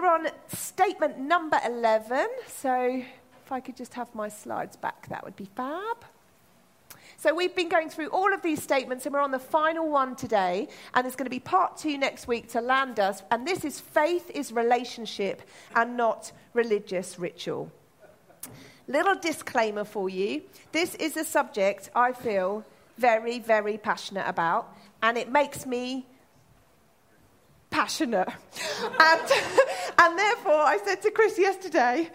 We're on statement number 11. So if I could just have my slides back, that would be fab. So we've been going through all of these statements, and we're on the final one today. And there's going to be part two next week to land us. And this is faith is relationship and not religious ritual. Little disclaimer for you this is a subject I feel very, very passionate about, and it makes me passionate. and, and therefore, I said to Chris yesterday,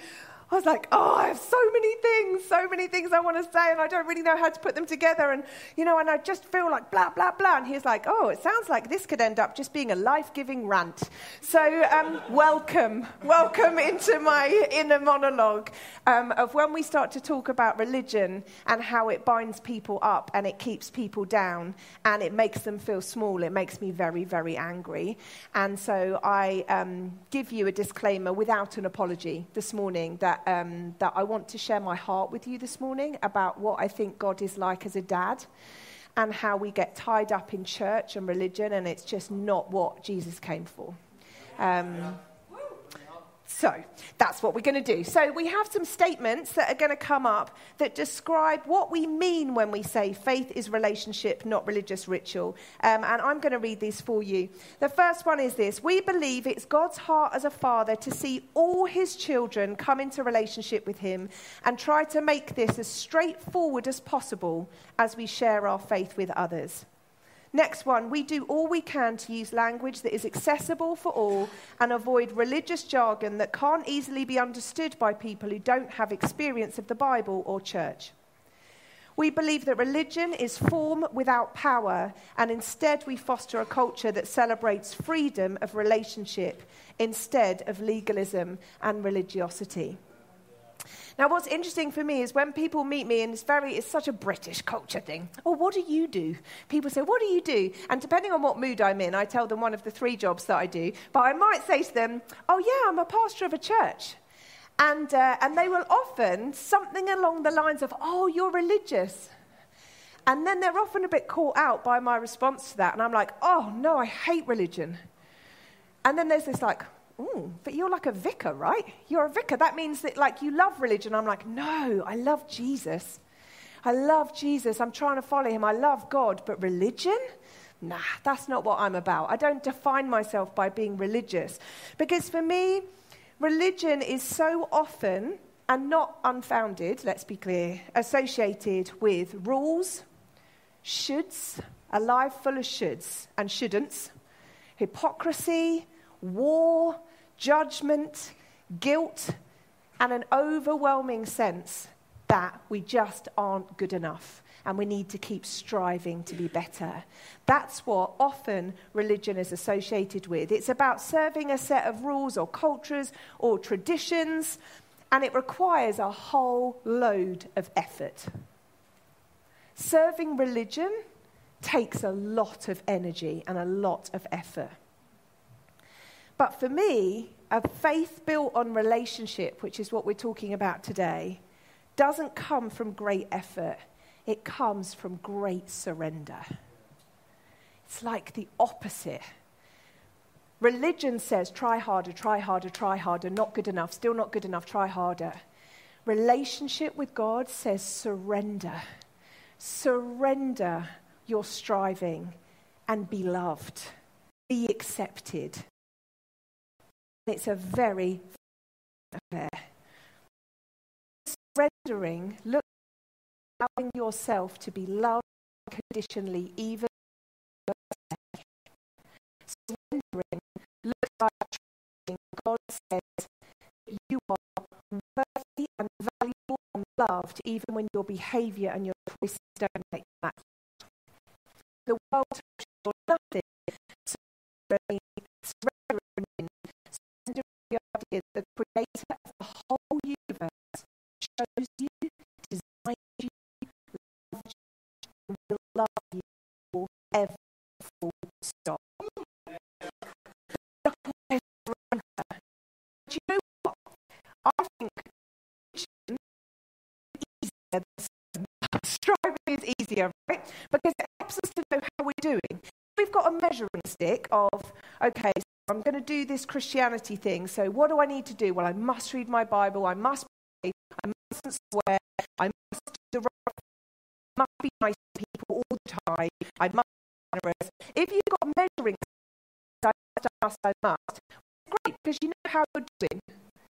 I was like, oh, I have so many things, so many things I want to say, and I don't really know how to put them together. And, you know, and I just feel like blah, blah, blah. And he's like, oh, it sounds like this could end up just being a life giving rant. So, um, welcome, welcome into my inner monologue um, of when we start to talk about religion and how it binds people up and it keeps people down and it makes them feel small. It makes me very, very angry. And so I um, give you a disclaimer without an apology this morning that that, um, that I want to share my heart with you this morning about what I think God is like as a dad and how we get tied up in church and religion, and it's just not what Jesus came for. Um, so that's what we're going to do. So we have some statements that are going to come up that describe what we mean when we say faith is relationship, not religious ritual. Um, and I'm going to read these for you. The first one is this We believe it's God's heart as a father to see all his children come into relationship with him and try to make this as straightforward as possible as we share our faith with others. Next one, we do all we can to use language that is accessible for all and avoid religious jargon that can't easily be understood by people who don't have experience of the Bible or church. We believe that religion is form without power, and instead we foster a culture that celebrates freedom of relationship instead of legalism and religiosity. Now, what's interesting for me is when people meet me, and it's very, it's such a British culture thing. Oh, what do you do? People say, what do you do? And depending on what mood I'm in, I tell them one of the three jobs that I do. But I might say to them, oh, yeah, I'm a pastor of a church. And, uh, and they will often something along the lines of, oh, you're religious. And then they're often a bit caught out by my response to that. And I'm like, oh, no, I hate religion. And then there's this like, oh, but you're like a vicar, right? You're a vicar. That means that, like, you love religion. I'm like, no, I love Jesus. I love Jesus. I'm trying to follow him. I love God. But religion? Nah, that's not what I'm about. I don't define myself by being religious. Because for me, religion is so often, and not unfounded, let's be clear, associated with rules, shoulds, a life full of shoulds and shouldn'ts, hypocrisy, war, judgment, guilt, and an overwhelming sense that we just aren't good enough and we need to keep striving to be better. That's what often religion is associated with. It's about serving a set of rules or cultures or traditions, and it requires a whole load of effort. Serving religion takes a lot of energy and a lot of effort. But for me, a faith built on relationship, which is what we're talking about today, doesn't come from great effort. It comes from great surrender. It's like the opposite. Religion says, try harder, try harder, try harder, not good enough, still not good enough, try harder. Relationship with God says, surrender. Surrender your striving and be loved, be accepted, it's a very affair. Surrendering look allowing yourself to be loved unconditionally, even surrendering looks like God says that you are worthy and valuable and loved, even when your behaviour and your choices don't make match. The world tells you nothing. So surrendering is of the whole universe, chose you, designed you, loved you, will love you forever, full stop. You know what? I think easier striving is easier, right? Because it helps us to know how we're doing. We've got a measuring stick of, okay, I'm going to do this Christianity thing. So, what do I need to do? Well, I must read my Bible. I must pray. I mustn't swear. I must do the right must be nice to people all the time. I must be generous. If you've got measuring stick, I must, I must, great, because you know how you're doing.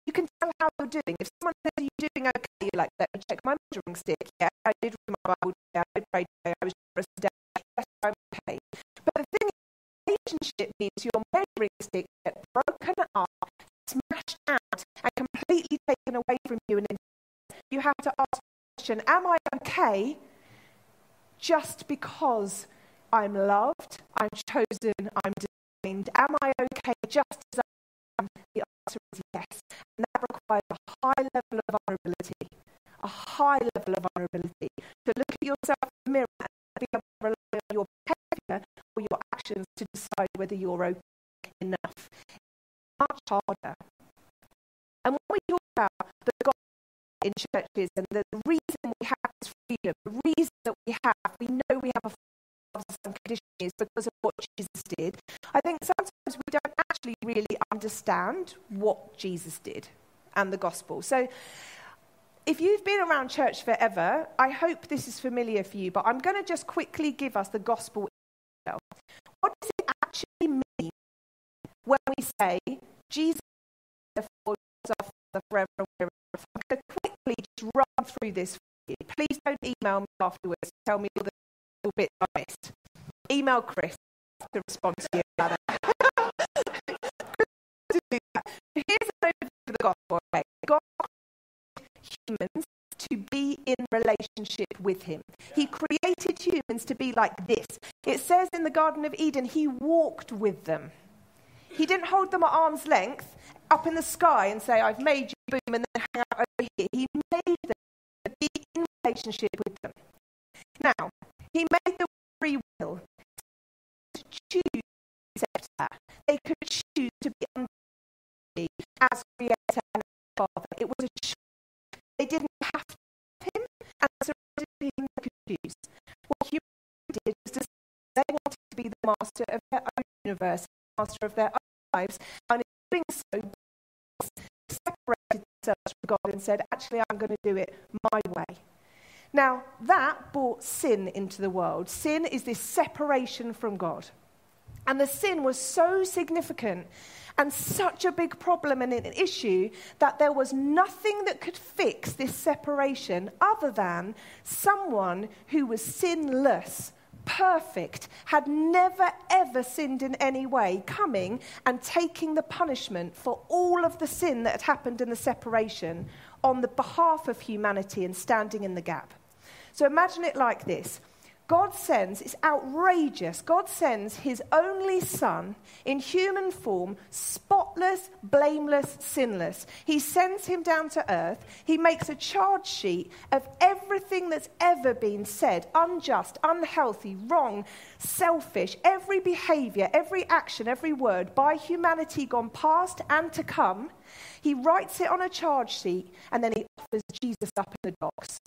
You can tell how you're doing. If someone says are you're doing okay, you're like, let me check my measuring stick. Yeah, I did read my Bible today. I did pray today. I was generous today. Yes, I'm okay. But the thing is, relationship means your measuring stick gets broken up, smashed out, and completely taken away from you. And you have to ask the question, am I okay just because I'm loved, I'm chosen, I'm designed? Am I okay just as I am? The answer is yes. And that requires a high level of vulnerability, a high level of vulnerability to look at yourself in the mirror and be able to rely on your behavior or your actions to decide whether you're okay enough. Much harder. And when we talk about the gospel in churches and the reason we have this freedom, the reason that we have, we know we have a some conditions because of what Jesus did. I think sometimes we don't actually really understand what Jesus did and the gospel. So if you've been around church forever, I hope this is familiar for you, but I'm going to just quickly give us the gospel. What does it actually mean when we say Jesus forever and ever? I'm going to quickly just run through this for you. Please don't email me afterwards. Tell me all the little bits I missed. Email Chris to respond to you about that. Here's an overview of the gospel. Humans in relationship with him. He created humans to be like this. It says in the Garden of Eden, he walked with them. He didn't hold them at arm's length up in the sky and say, I've made you, boom, and then hang out over here. He made them to be in relationship with them. Now, he made them free will to choose that. They could choose to be under as creator and father. It was a choice. They didn't have to have him, and as a result, choose. What humans did was they wanted to be the master of their own universe, master of their own lives, and in doing so, separated themselves from God and said, Actually, I'm going to do it my way. Now, that brought sin into the world. Sin is this separation from God. And the sin was so significant and such a big problem and an issue that there was nothing that could fix this separation other than someone who was sinless perfect, had never ever sinned in any way, coming and taking the punishment for all of the sin that had happened in the separation on the behalf of humanity and standing in the gap. So imagine it like this God sends, it's outrageous, God sends his only son in human form, spotless, blameless, sinless. He sends him down to earth. He makes a charge sheet of everything that's ever been said unjust, unhealthy, wrong, selfish, every behavior, every action, every word by humanity gone past and to come. He writes it on a charge sheet and then he offers Jesus up in the docks.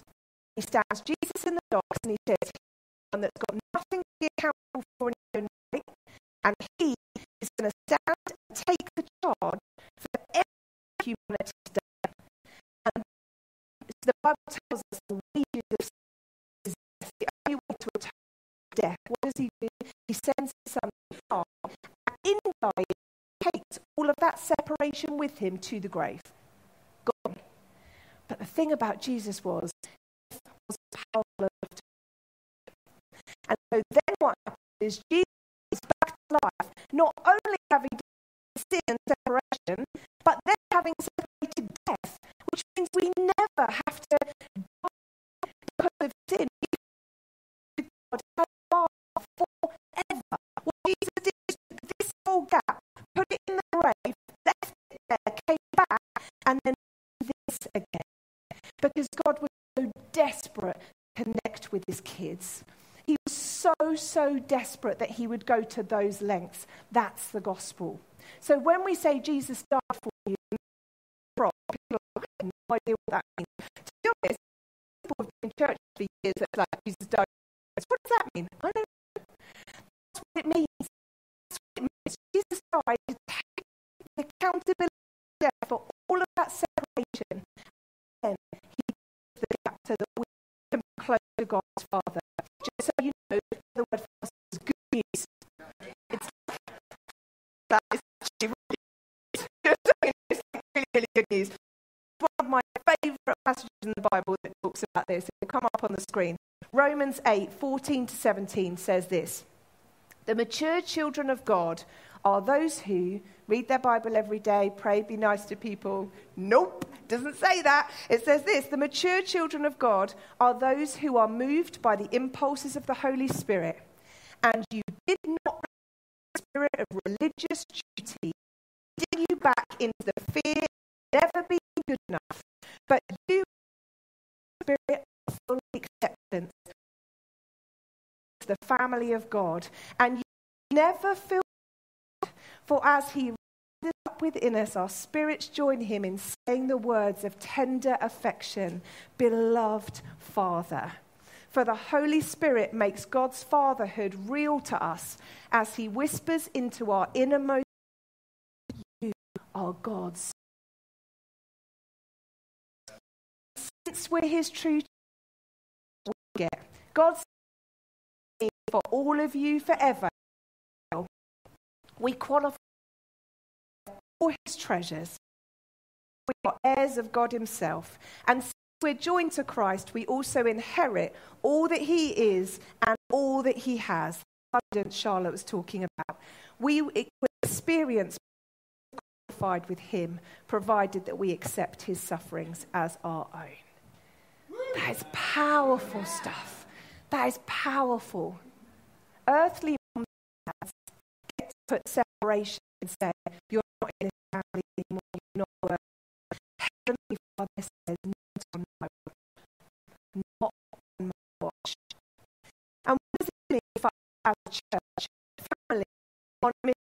He stands Jesus in the docks and he says, that's got nothing to be accountable for in his own right, and he is going to stand and take the charge for every humanity's done. And the Bible tells us the wages of sin is the only way to atone death. What does he do? He sends his son to far, and in dying, takes all of that separation with him to the grave. Gone. But the thing about Jesus was, was and so then what happens is Jesus is back to life, not only having sin and separation, but then having separated death, which means we never have to die because of sin. God forever. What Jesus did is this whole gap, put it in the grave, left it there, came back, and then this again. Because God was so desperate to connect with his kids. He so, so desperate that he would go to those lengths. That's the gospel. So when we say Jesus died for you, people have no idea what that means. To be honest, people have been in church for years that like Jesus died. What does that mean? I don't know. That's what it means. That's what it means. Jesus died to take the accountability for all of that separation. And he gives the so that we can close to God's Father. So you know, the word for is good news. It's that is actually really, really, really good news. One of my favourite passages in the Bible that talks about this. It will come up on the screen. Romans 8, 14 to 17 says this. The mature children of God are those who read their Bible every day, pray, be nice to people. Nope, doesn't say that. It says this The mature children of God are those who are moved by the impulses of the Holy Spirit. And you did not the spirit of religious duty dig you back into the fear of never being good enough, but you, spirit of full acceptance, the family of God. And you never feel for as he within us, our spirits join him in saying the words of tender affection, beloved Father. For the Holy Spirit makes God's fatherhood real to us as he whispers into our innermost, You are God's. Since we're his true, we God's for all of you forever we qualify for his treasures. We are heirs of God himself. And since we're joined to Christ, we also inherit all that he is and all that he has. Abundance Charlotte was talking about. We experience qualified with him, provided that we accept his sufferings as our own. That is powerful stuff. That is powerful. Earthly get to put separation and say, You're not in this family anymore, you're not worth. Heavenly Father says, Not on my watch. Not on my watch. And what does it mean for our church, family, on mission,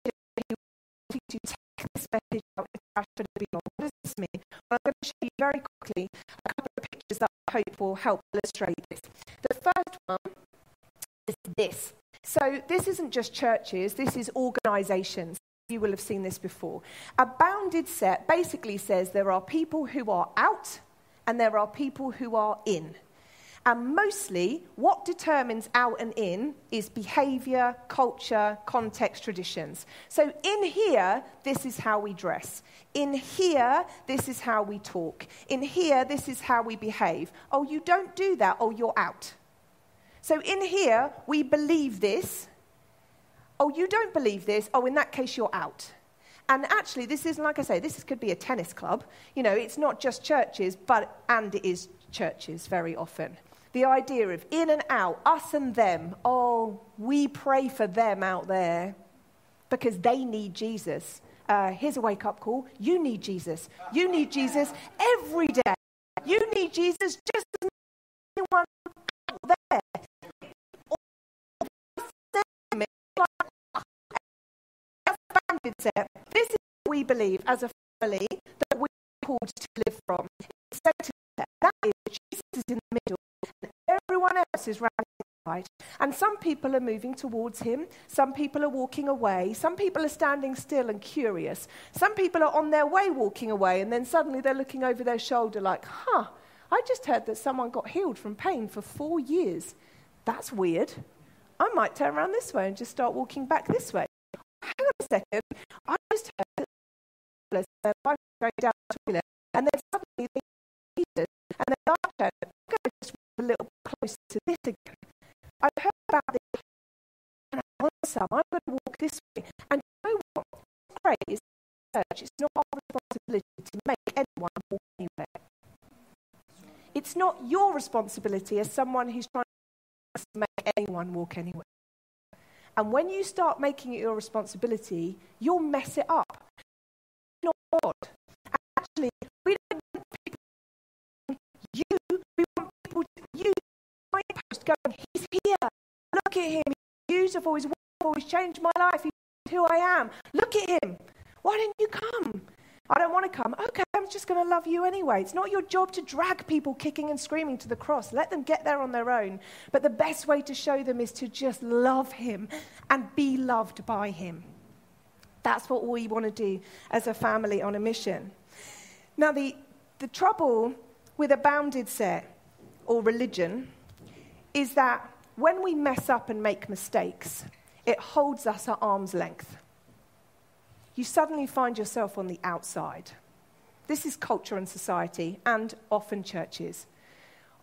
you to take this message out with Ashford and beyond? What does this mean? Well, I'm going to show you very quickly a couple of pictures that I hope will help illustrate this. The first one is this. So, this isn't just churches, this is organizations. You will have seen this before. A bounded set basically says there are people who are out and there are people who are in. And mostly, what determines out and in is behavior, culture, context, traditions. So, in here, this is how we dress. In here, this is how we talk. In here, this is how we behave. Oh, you don't do that, oh, you're out. So in here, we believe this. Oh, you don't believe this? Oh, in that case, you're out. And actually, this is, like I say, this could be a tennis club. You know, it's not just churches, but, and it is churches very often. The idea of in and out, us and them. Oh, we pray for them out there because they need Jesus. Uh, here's a wake up call. You need Jesus. You need Jesus every day. You need Jesus just as This is what we believe as a family that we're called to live from. That is Jesus is in the middle, and everyone else is round side. And some people are moving towards him. Some people are walking away. Some people are standing still and curious. Some people are on their way walking away, and then suddenly they're looking over their shoulder like, huh, I just heard that someone got healed from pain for four years. That's weird. I might turn around this way and just start walking back this way on a second, I just heard that their wife going down the toilet, and then suddenly they Jesus, and then I said, I'm going to just a little closer to this again. I've heard about this, and I want some. I'm going to walk this way. And you know what? Great, it's. It's not our responsibility to make anyone walk anywhere. It's not your responsibility as someone who's trying to make anyone walk anywhere. And when you start making it your responsibility, you'll mess it up. Not God. Actually, we don't want people you. We want people to you. My post going, he's here. Look at him. He's have always, always changed my life. He's who I am. Look at him. Why didn't you come? I don't want to come. Okay, I'm just going to love you anyway. It's not your job to drag people kicking and screaming to the cross. Let them get there on their own. But the best way to show them is to just love Him and be loved by Him. That's what we want to do as a family on a mission. Now, the, the trouble with a bounded set or religion is that when we mess up and make mistakes, it holds us at arm's length. You suddenly find yourself on the outside. This is culture and society, and often churches.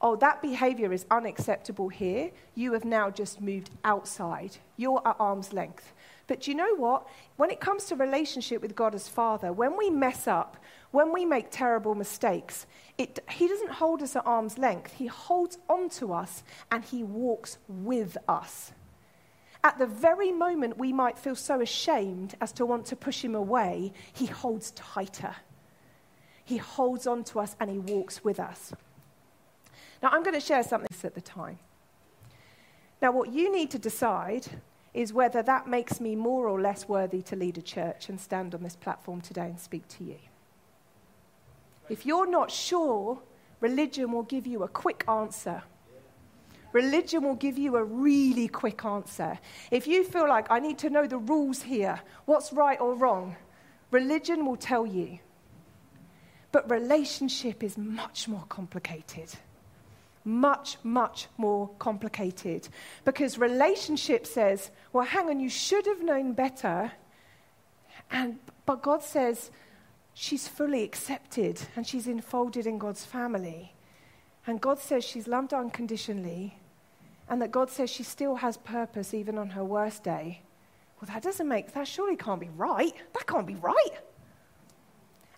Oh, that behavior is unacceptable here. You have now just moved outside. You're at arm's length. But you know what? When it comes to relationship with God as Father, when we mess up, when we make terrible mistakes, it, He doesn't hold us at arm's length. He holds on to us and He walks with us. At the very moment we might feel so ashamed as to want to push Him away, He holds tighter. He holds on to us and He walks with us. Now, I'm going to share something at the time. Now, what you need to decide is whether that makes me more or less worthy to lead a church and stand on this platform today and speak to you. If you're not sure, religion will give you a quick answer. Religion will give you a really quick answer. If you feel like I need to know the rules here, what's right or wrong, religion will tell you. But relationship is much more complicated. Much, much more complicated. Because relationship says, well, hang on, you should have known better. And, but God says, she's fully accepted and she's enfolded in God's family. And God says she's loved unconditionally and that God says she still has purpose even on her worst day. Well, that doesn't make, that surely can't be right. That can't be right.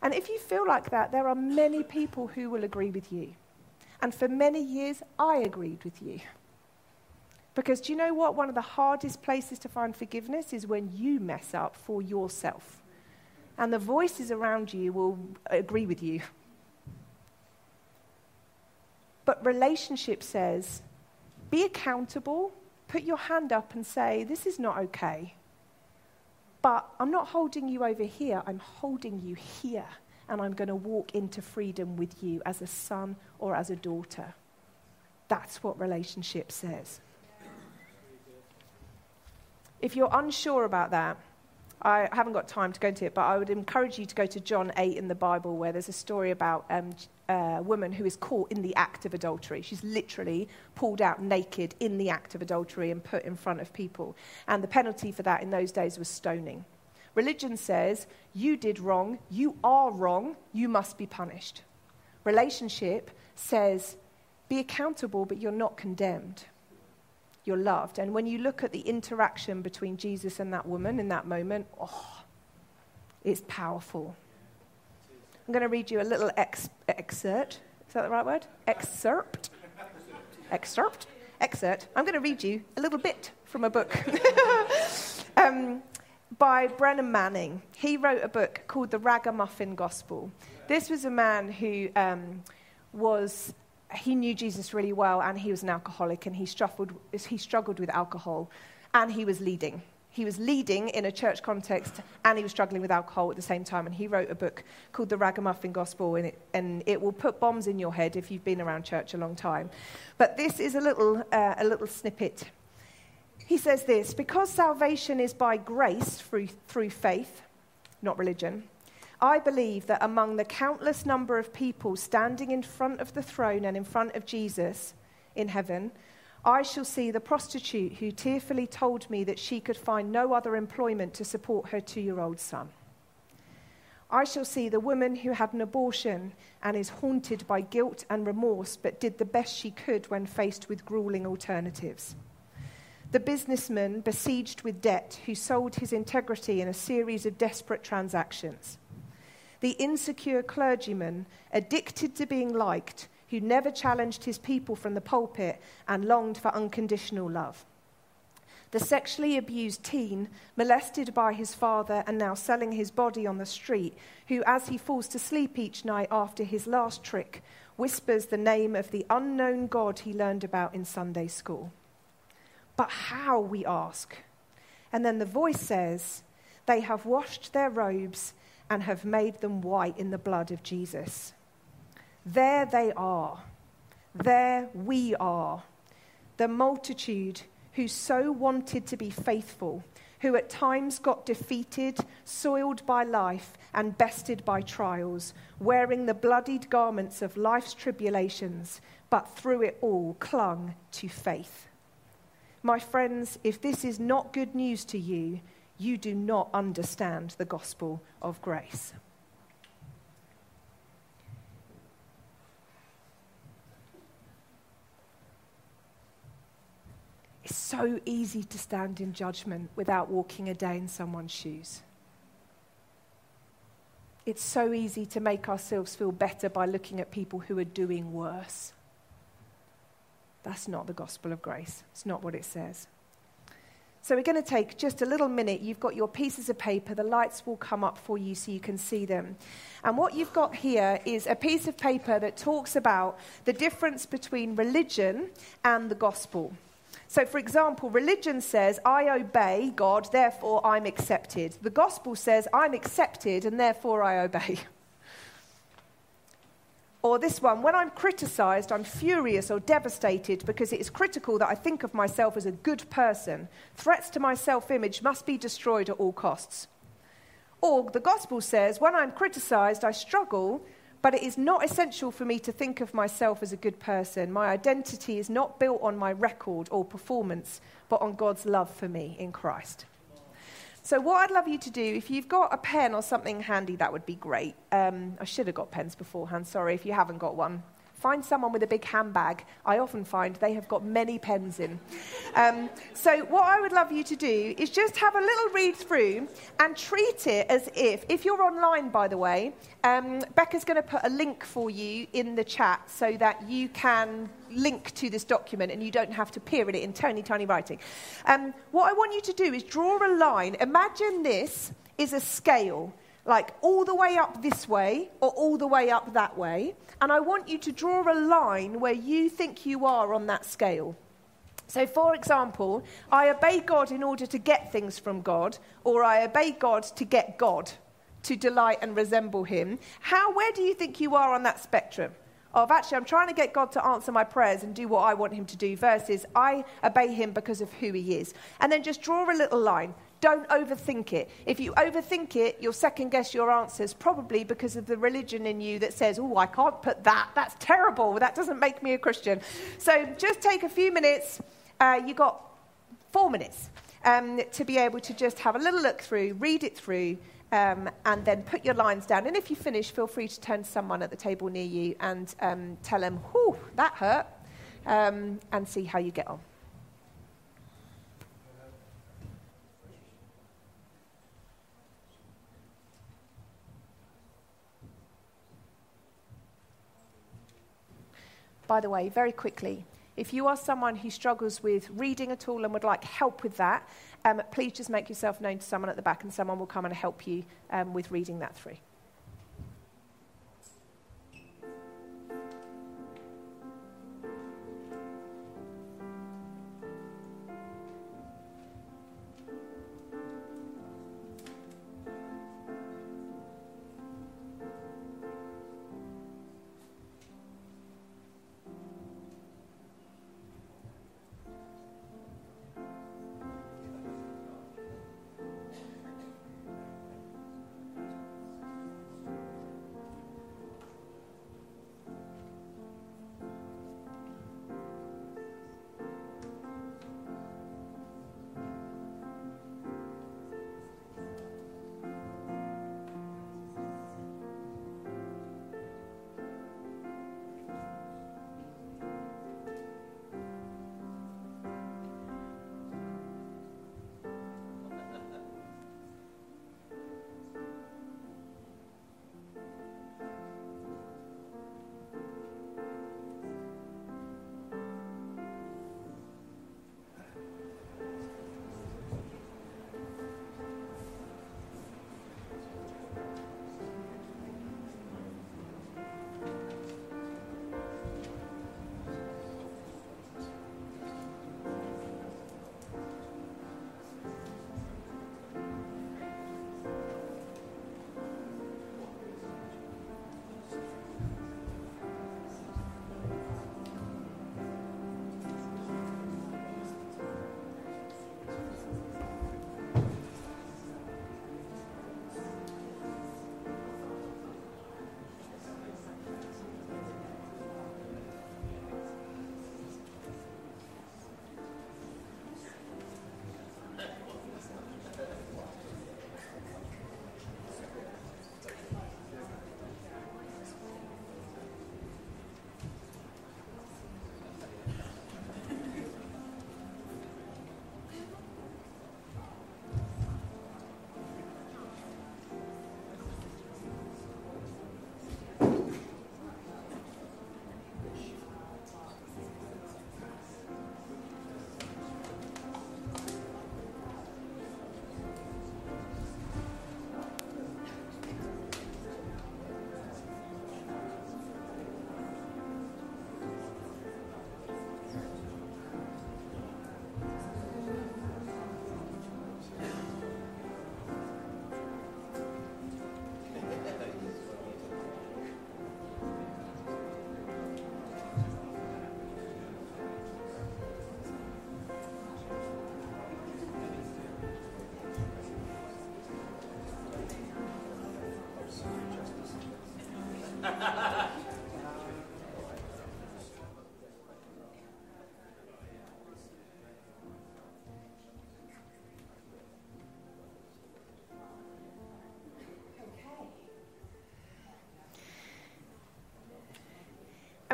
And if you feel like that, there are many people who will agree with you. And for many years, I agreed with you. Because do you know what? One of the hardest places to find forgiveness is when you mess up for yourself and the voices around you will agree with you. But relationship says be accountable, put your hand up and say, This is not okay. But I'm not holding you over here, I'm holding you here. And I'm going to walk into freedom with you as a son or as a daughter. That's what relationship says. If you're unsure about that, I haven't got time to go into it, but I would encourage you to go to John 8 in the Bible, where there's a story about um, a woman who is caught in the act of adultery. She's literally pulled out naked in the act of adultery and put in front of people. And the penalty for that in those days was stoning. Religion says, you did wrong, you are wrong, you must be punished. Relationship says, be accountable, but you're not condemned you're loved. And when you look at the interaction between Jesus and that woman in that moment, oh, it's powerful. I'm going to read you a little ex- excerpt. Is that the right word? Excerpt? Excerpt? Excerpt. I'm going to read you a little bit from a book um, by Brennan Manning. He wrote a book called The Ragamuffin Gospel. This was a man who um, was he knew Jesus really well, and he was an alcoholic, and he struggled, he struggled with alcohol, and he was leading. He was leading in a church context, and he was struggling with alcohol at the same time. And he wrote a book called The Ragamuffin Gospel, and it, and it will put bombs in your head if you've been around church a long time. But this is a little, uh, a little snippet. He says this Because salvation is by grace through, through faith, not religion, I believe that among the countless number of people standing in front of the throne and in front of Jesus in heaven, I shall see the prostitute who tearfully told me that she could find no other employment to support her two year old son. I shall see the woman who had an abortion and is haunted by guilt and remorse, but did the best she could when faced with grueling alternatives. The businessman besieged with debt who sold his integrity in a series of desperate transactions the insecure clergyman, addicted to being liked, who never challenged his people from the pulpit and longed for unconditional love. The sexually abused teen, molested by his father and now selling his body on the street, who, as he falls to sleep each night after his last trick, whispers the name of the unknown God he learned about in Sunday school. But how, we ask? And then the voice says, They have washed their robes and have made them white in the blood of Jesus. There they are. There we are. The multitude who so wanted to be faithful, who at times got defeated, soiled by life, and bested by trials, wearing the bloodied garments of life's tribulations, but through it all clung to faith. My friends, if this is not good news to you, you do not understand the gospel of grace. It's so easy to stand in judgment without walking a day in someone's shoes. It's so easy to make ourselves feel better by looking at people who are doing worse. That's not the gospel of grace. It's not what it says. So, we're going to take just a little minute. You've got your pieces of paper. The lights will come up for you so you can see them. And what you've got here is a piece of paper that talks about the difference between religion and the gospel. So, for example, religion says, I obey God, therefore I'm accepted. The gospel says, I'm accepted and therefore I obey. Or this one, when I'm criticized, I'm furious or devastated because it is critical that I think of myself as a good person. Threats to my self image must be destroyed at all costs. Or the gospel says, when I'm criticized, I struggle but it is not essential for me to think of myself as a good person. My identity is not built on my record or performance, but on God's love for me in Christ. So, what I'd love you to do, if you've got a pen or something handy, that would be great. Um, I should have got pens beforehand. Sorry if you haven't got one. Find someone with a big handbag. I often find they have got many pens in. Um, so, what I would love you to do is just have a little read through and treat it as if, if you're online, by the way, um, Becca's going to put a link for you in the chat so that you can link to this document and you don't have to peer at it in tiny, tiny writing. Um, what I want you to do is draw a line. Imagine this is a scale like all the way up this way or all the way up that way. And I want you to draw a line where you think you are on that scale. So, for example, I obey God in order to get things from God, or I obey God to get God, to delight and resemble Him. How, where do you think you are on that spectrum? Of actually, I'm trying to get God to answer my prayers and do what I want Him to do, versus I obey Him because of who He is. And then just draw a little line. Don't overthink it. If you overthink it, you'll second guess your answers, probably because of the religion in you that says, oh, I can't put that. That's terrible. That doesn't make me a Christian. So just take a few minutes. Uh, you've got four minutes um, to be able to just have a little look through, read it through, um, and then put your lines down. And if you finish, feel free to turn to someone at the table near you and um, tell them, whew, that hurt, um, and see how you get on. By the way, very quickly, if you are someone who struggles with reading at all and would like help with that, um, please just make yourself known to someone at the back and someone will come and help you um, with reading that through.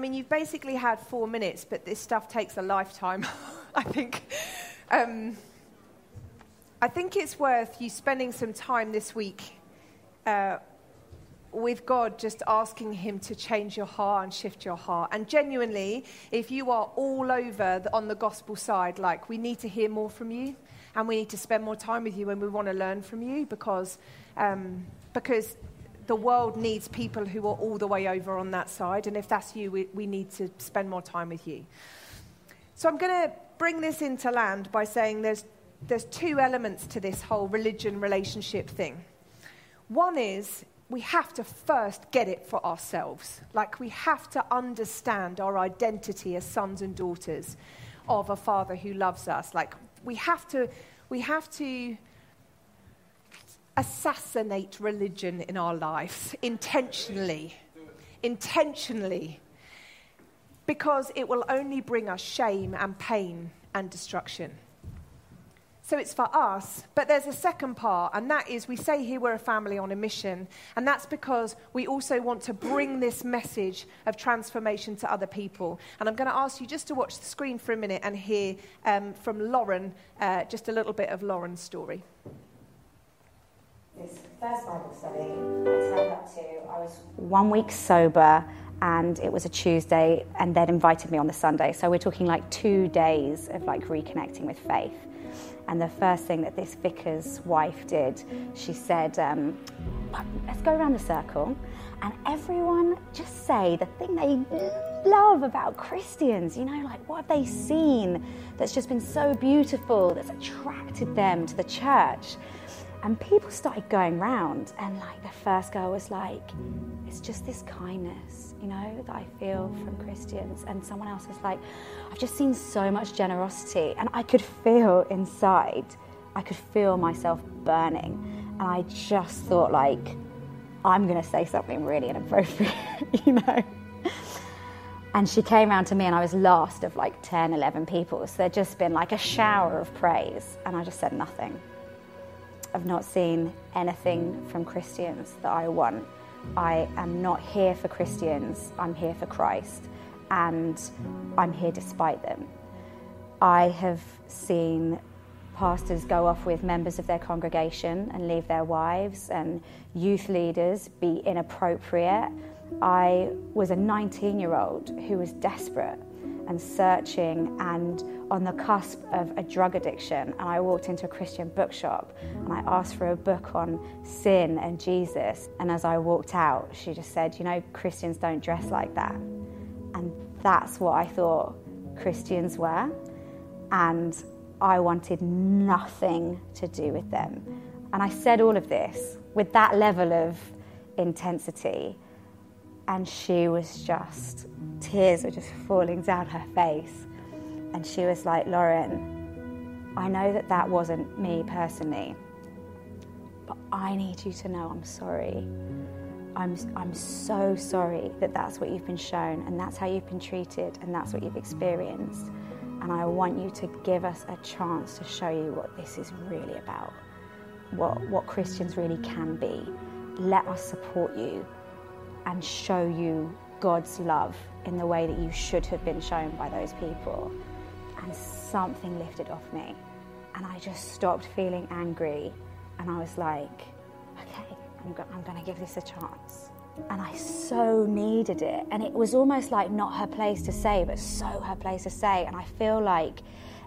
Mean, you've basically had four minutes, but this stuff takes a lifetime, I think. Um, I think it's worth you spending some time this week uh, with God, just asking Him to change your heart and shift your heart. And genuinely, if you are all over the, on the gospel side, like, we need to hear more from you and we need to spend more time with you and we want to learn from you because, um, because the world needs people who are all the way over on that side. And if that's you, we, we need to spend more time with you. So I'm going to bring this into land by saying there's, there's two elements to this whole religion relationship thing. One is we have to first get it for ourselves. Like we have to understand our identity as sons and daughters of a father who loves us. Like we have to, we have to assassinate religion in our lives intentionally. Intentionally. Because it will only bring us shame and pain and destruction. So it's for us. But there's a second part, and that is we say here we're a family on a mission. And that's because we also want to bring this message of transformation to other people. And I'm going to ask you just to watch the screen for a minute and hear um, from Lauren uh, just a little bit of Lauren's story this first Bible study I turned up to, I was one week sober and it was a Tuesday and they'd invited me on the Sunday. So we're talking like two days of like reconnecting with faith. And the first thing that this vicar's wife did, she said, um, let's go around the circle and everyone just say the thing they love about Christians. You know, like what have they seen that's just been so beautiful, that's attracted them to the church? And people started going round, and like the first girl was like, It's just this kindness, you know, that I feel from Christians. And someone else was like, I've just seen so much generosity. And I could feel inside, I could feel myself burning. And I just thought, like, I'm going to say something really inappropriate, you know. And she came around to me, and I was last of like 10, 11 people. So there'd just been like a shower of praise, and I just said nothing. I've not seen anything from Christians that I want. I am not here for Christians, I'm here for Christ, and I'm here despite them. I have seen pastors go off with members of their congregation and leave their wives, and youth leaders be inappropriate. I was a 19 year old who was desperate and searching and on the cusp of a drug addiction. And I walked into a Christian bookshop and I asked for a book on sin and Jesus. And as I walked out, she just said, You know, Christians don't dress like that. And that's what I thought Christians were. And I wanted nothing to do with them. And I said all of this with that level of intensity. And she was just, tears were just falling down her face. And she was like, Lauren, I know that that wasn't me personally, but I need you to know I'm sorry. I'm, I'm so sorry that that's what you've been shown and that's how you've been treated and that's what you've experienced. And I want you to give us a chance to show you what this is really about, what, what Christians really can be. Let us support you and show you God's love in the way that you should have been shown by those people. And something lifted off me. And I just stopped feeling angry. And I was like, okay, I'm, go- I'm going to give this a chance. And I so needed it. And it was almost like not her place to say, but so her place to say. And I feel like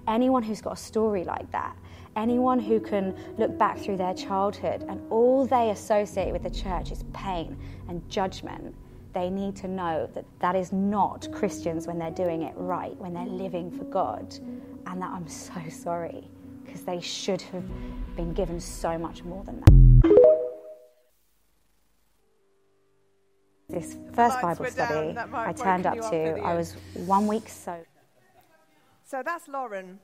anyone who's got a story like that, anyone who can look back through their childhood and all they associate with the church is pain and judgment, they need to know that that is not Christians when they're doing it right, when they're living for God. And that I'm so sorry because they should have been given so much more than that. This first Bible study I turned up to, I was one week so. So that's Lauren.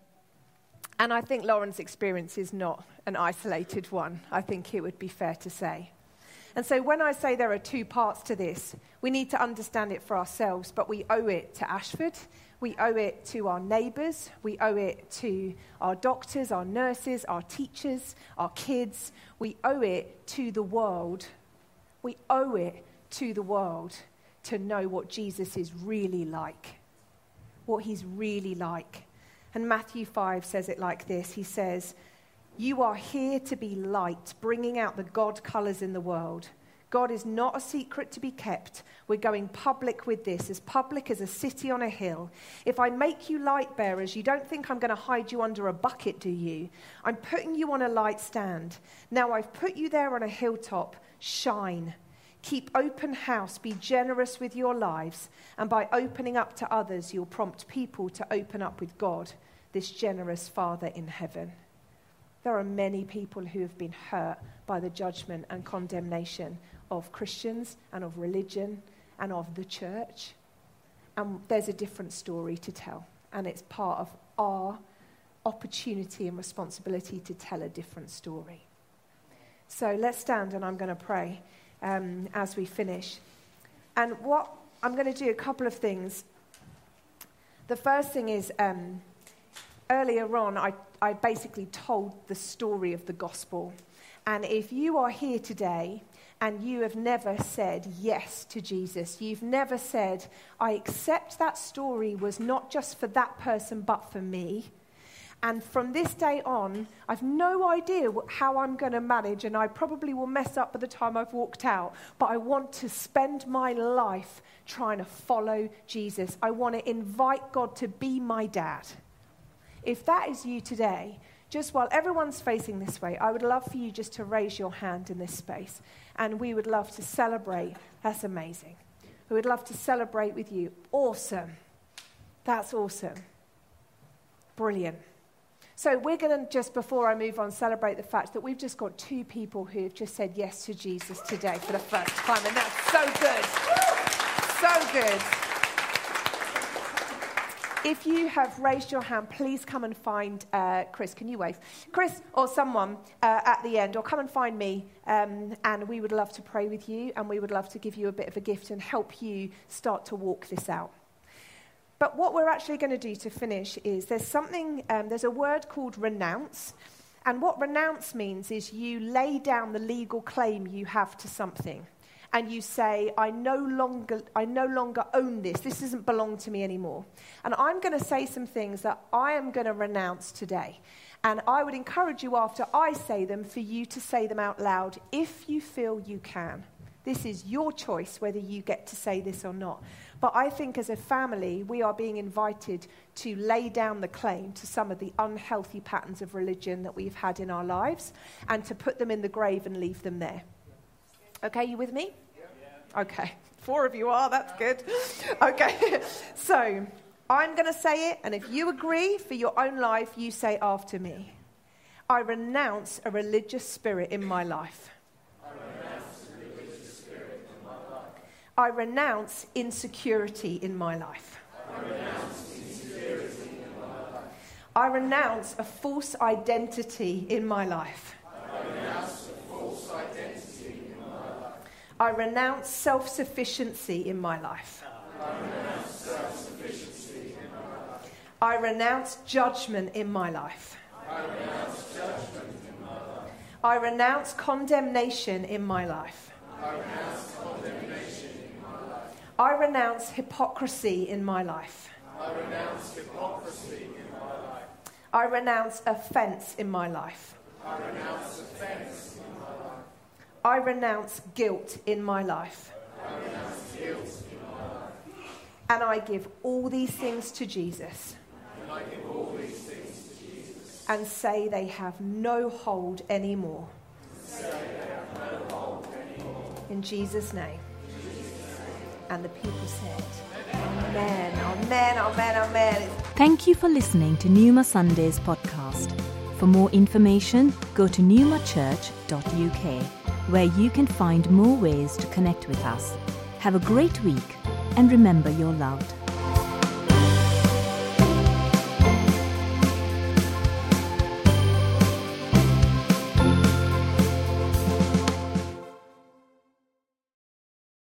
And I think Lauren's experience is not an isolated one, I think it would be fair to say. And so when I say there are two parts to this, we need to understand it for ourselves, but we owe it to Ashford, we owe it to our neighbours, we owe it to our doctors, our nurses, our teachers, our kids, we owe it to the world. We owe it to the world to know what Jesus is really like, what he's really like. And Matthew 5 says it like this He says, You are here to be light, bringing out the God colors in the world. God is not a secret to be kept. We're going public with this, as public as a city on a hill. If I make you light bearers, you don't think I'm going to hide you under a bucket, do you? I'm putting you on a light stand. Now I've put you there on a hilltop. Shine. Keep open house. Be generous with your lives. And by opening up to others, you'll prompt people to open up with God, this generous Father in heaven. There are many people who have been hurt by the judgment and condemnation of Christians and of religion and of the church. And there's a different story to tell. And it's part of our opportunity and responsibility to tell a different story. So let's stand and I'm going to pray um, as we finish. And what I'm going to do a couple of things. The first thing is um, earlier on, I, I basically told the story of the gospel. And if you are here today and you have never said yes to Jesus, you've never said, I accept that story was not just for that person, but for me. And from this day on, I've no idea how I'm going to manage, and I probably will mess up by the time I've walked out. But I want to spend my life trying to follow Jesus. I want to invite God to be my dad. If that is you today, just while everyone's facing this way, I would love for you just to raise your hand in this space. And we would love to celebrate. That's amazing. We would love to celebrate with you. Awesome. That's awesome. Brilliant. So, we're going to just, before I move on, celebrate the fact that we've just got two people who have just said yes to Jesus today for the first time. And that's so good. So good. If you have raised your hand, please come and find uh, Chris. Can you wave? Chris or someone uh, at the end, or come and find me, um, and we would love to pray with you, and we would love to give you a bit of a gift and help you start to walk this out. But what we're actually going to do to finish is there's something, um, there's a word called renounce. And what renounce means is you lay down the legal claim you have to something and you say, I no longer, I no longer own this. This doesn't belong to me anymore. And I'm going to say some things that I am going to renounce today. And I would encourage you after I say them for you to say them out loud if you feel you can. This is your choice whether you get to say this or not. But I think as a family, we are being invited to lay down the claim to some of the unhealthy patterns of religion that we've had in our lives and to put them in the grave and leave them there. Okay, you with me? Okay, four of you are, that's good. Okay, so I'm going to say it, and if you agree for your own life, you say after me. I renounce a religious spirit in my life. I renounce insecurity in my life. I renounce a false identity in my life. I renounce self sufficiency in my life. I renounce judgment in my life. I renounce condemnation in my life. I renounce hypocrisy in my life. I renounce hypocrisy in my life. I renounce offense in my life. I renounce offense in my life. I renounce guilt in my life. And I give all these things to Jesus. And say they have no hold anymore. No hold anymore. In Jesus' name. And the people said, Amen, Amen, Amen, Amen. Thank you for listening to Newma Sundays podcast. For more information, go to newmachurch.uk, where you can find more ways to connect with us. Have a great week, and remember you're loved.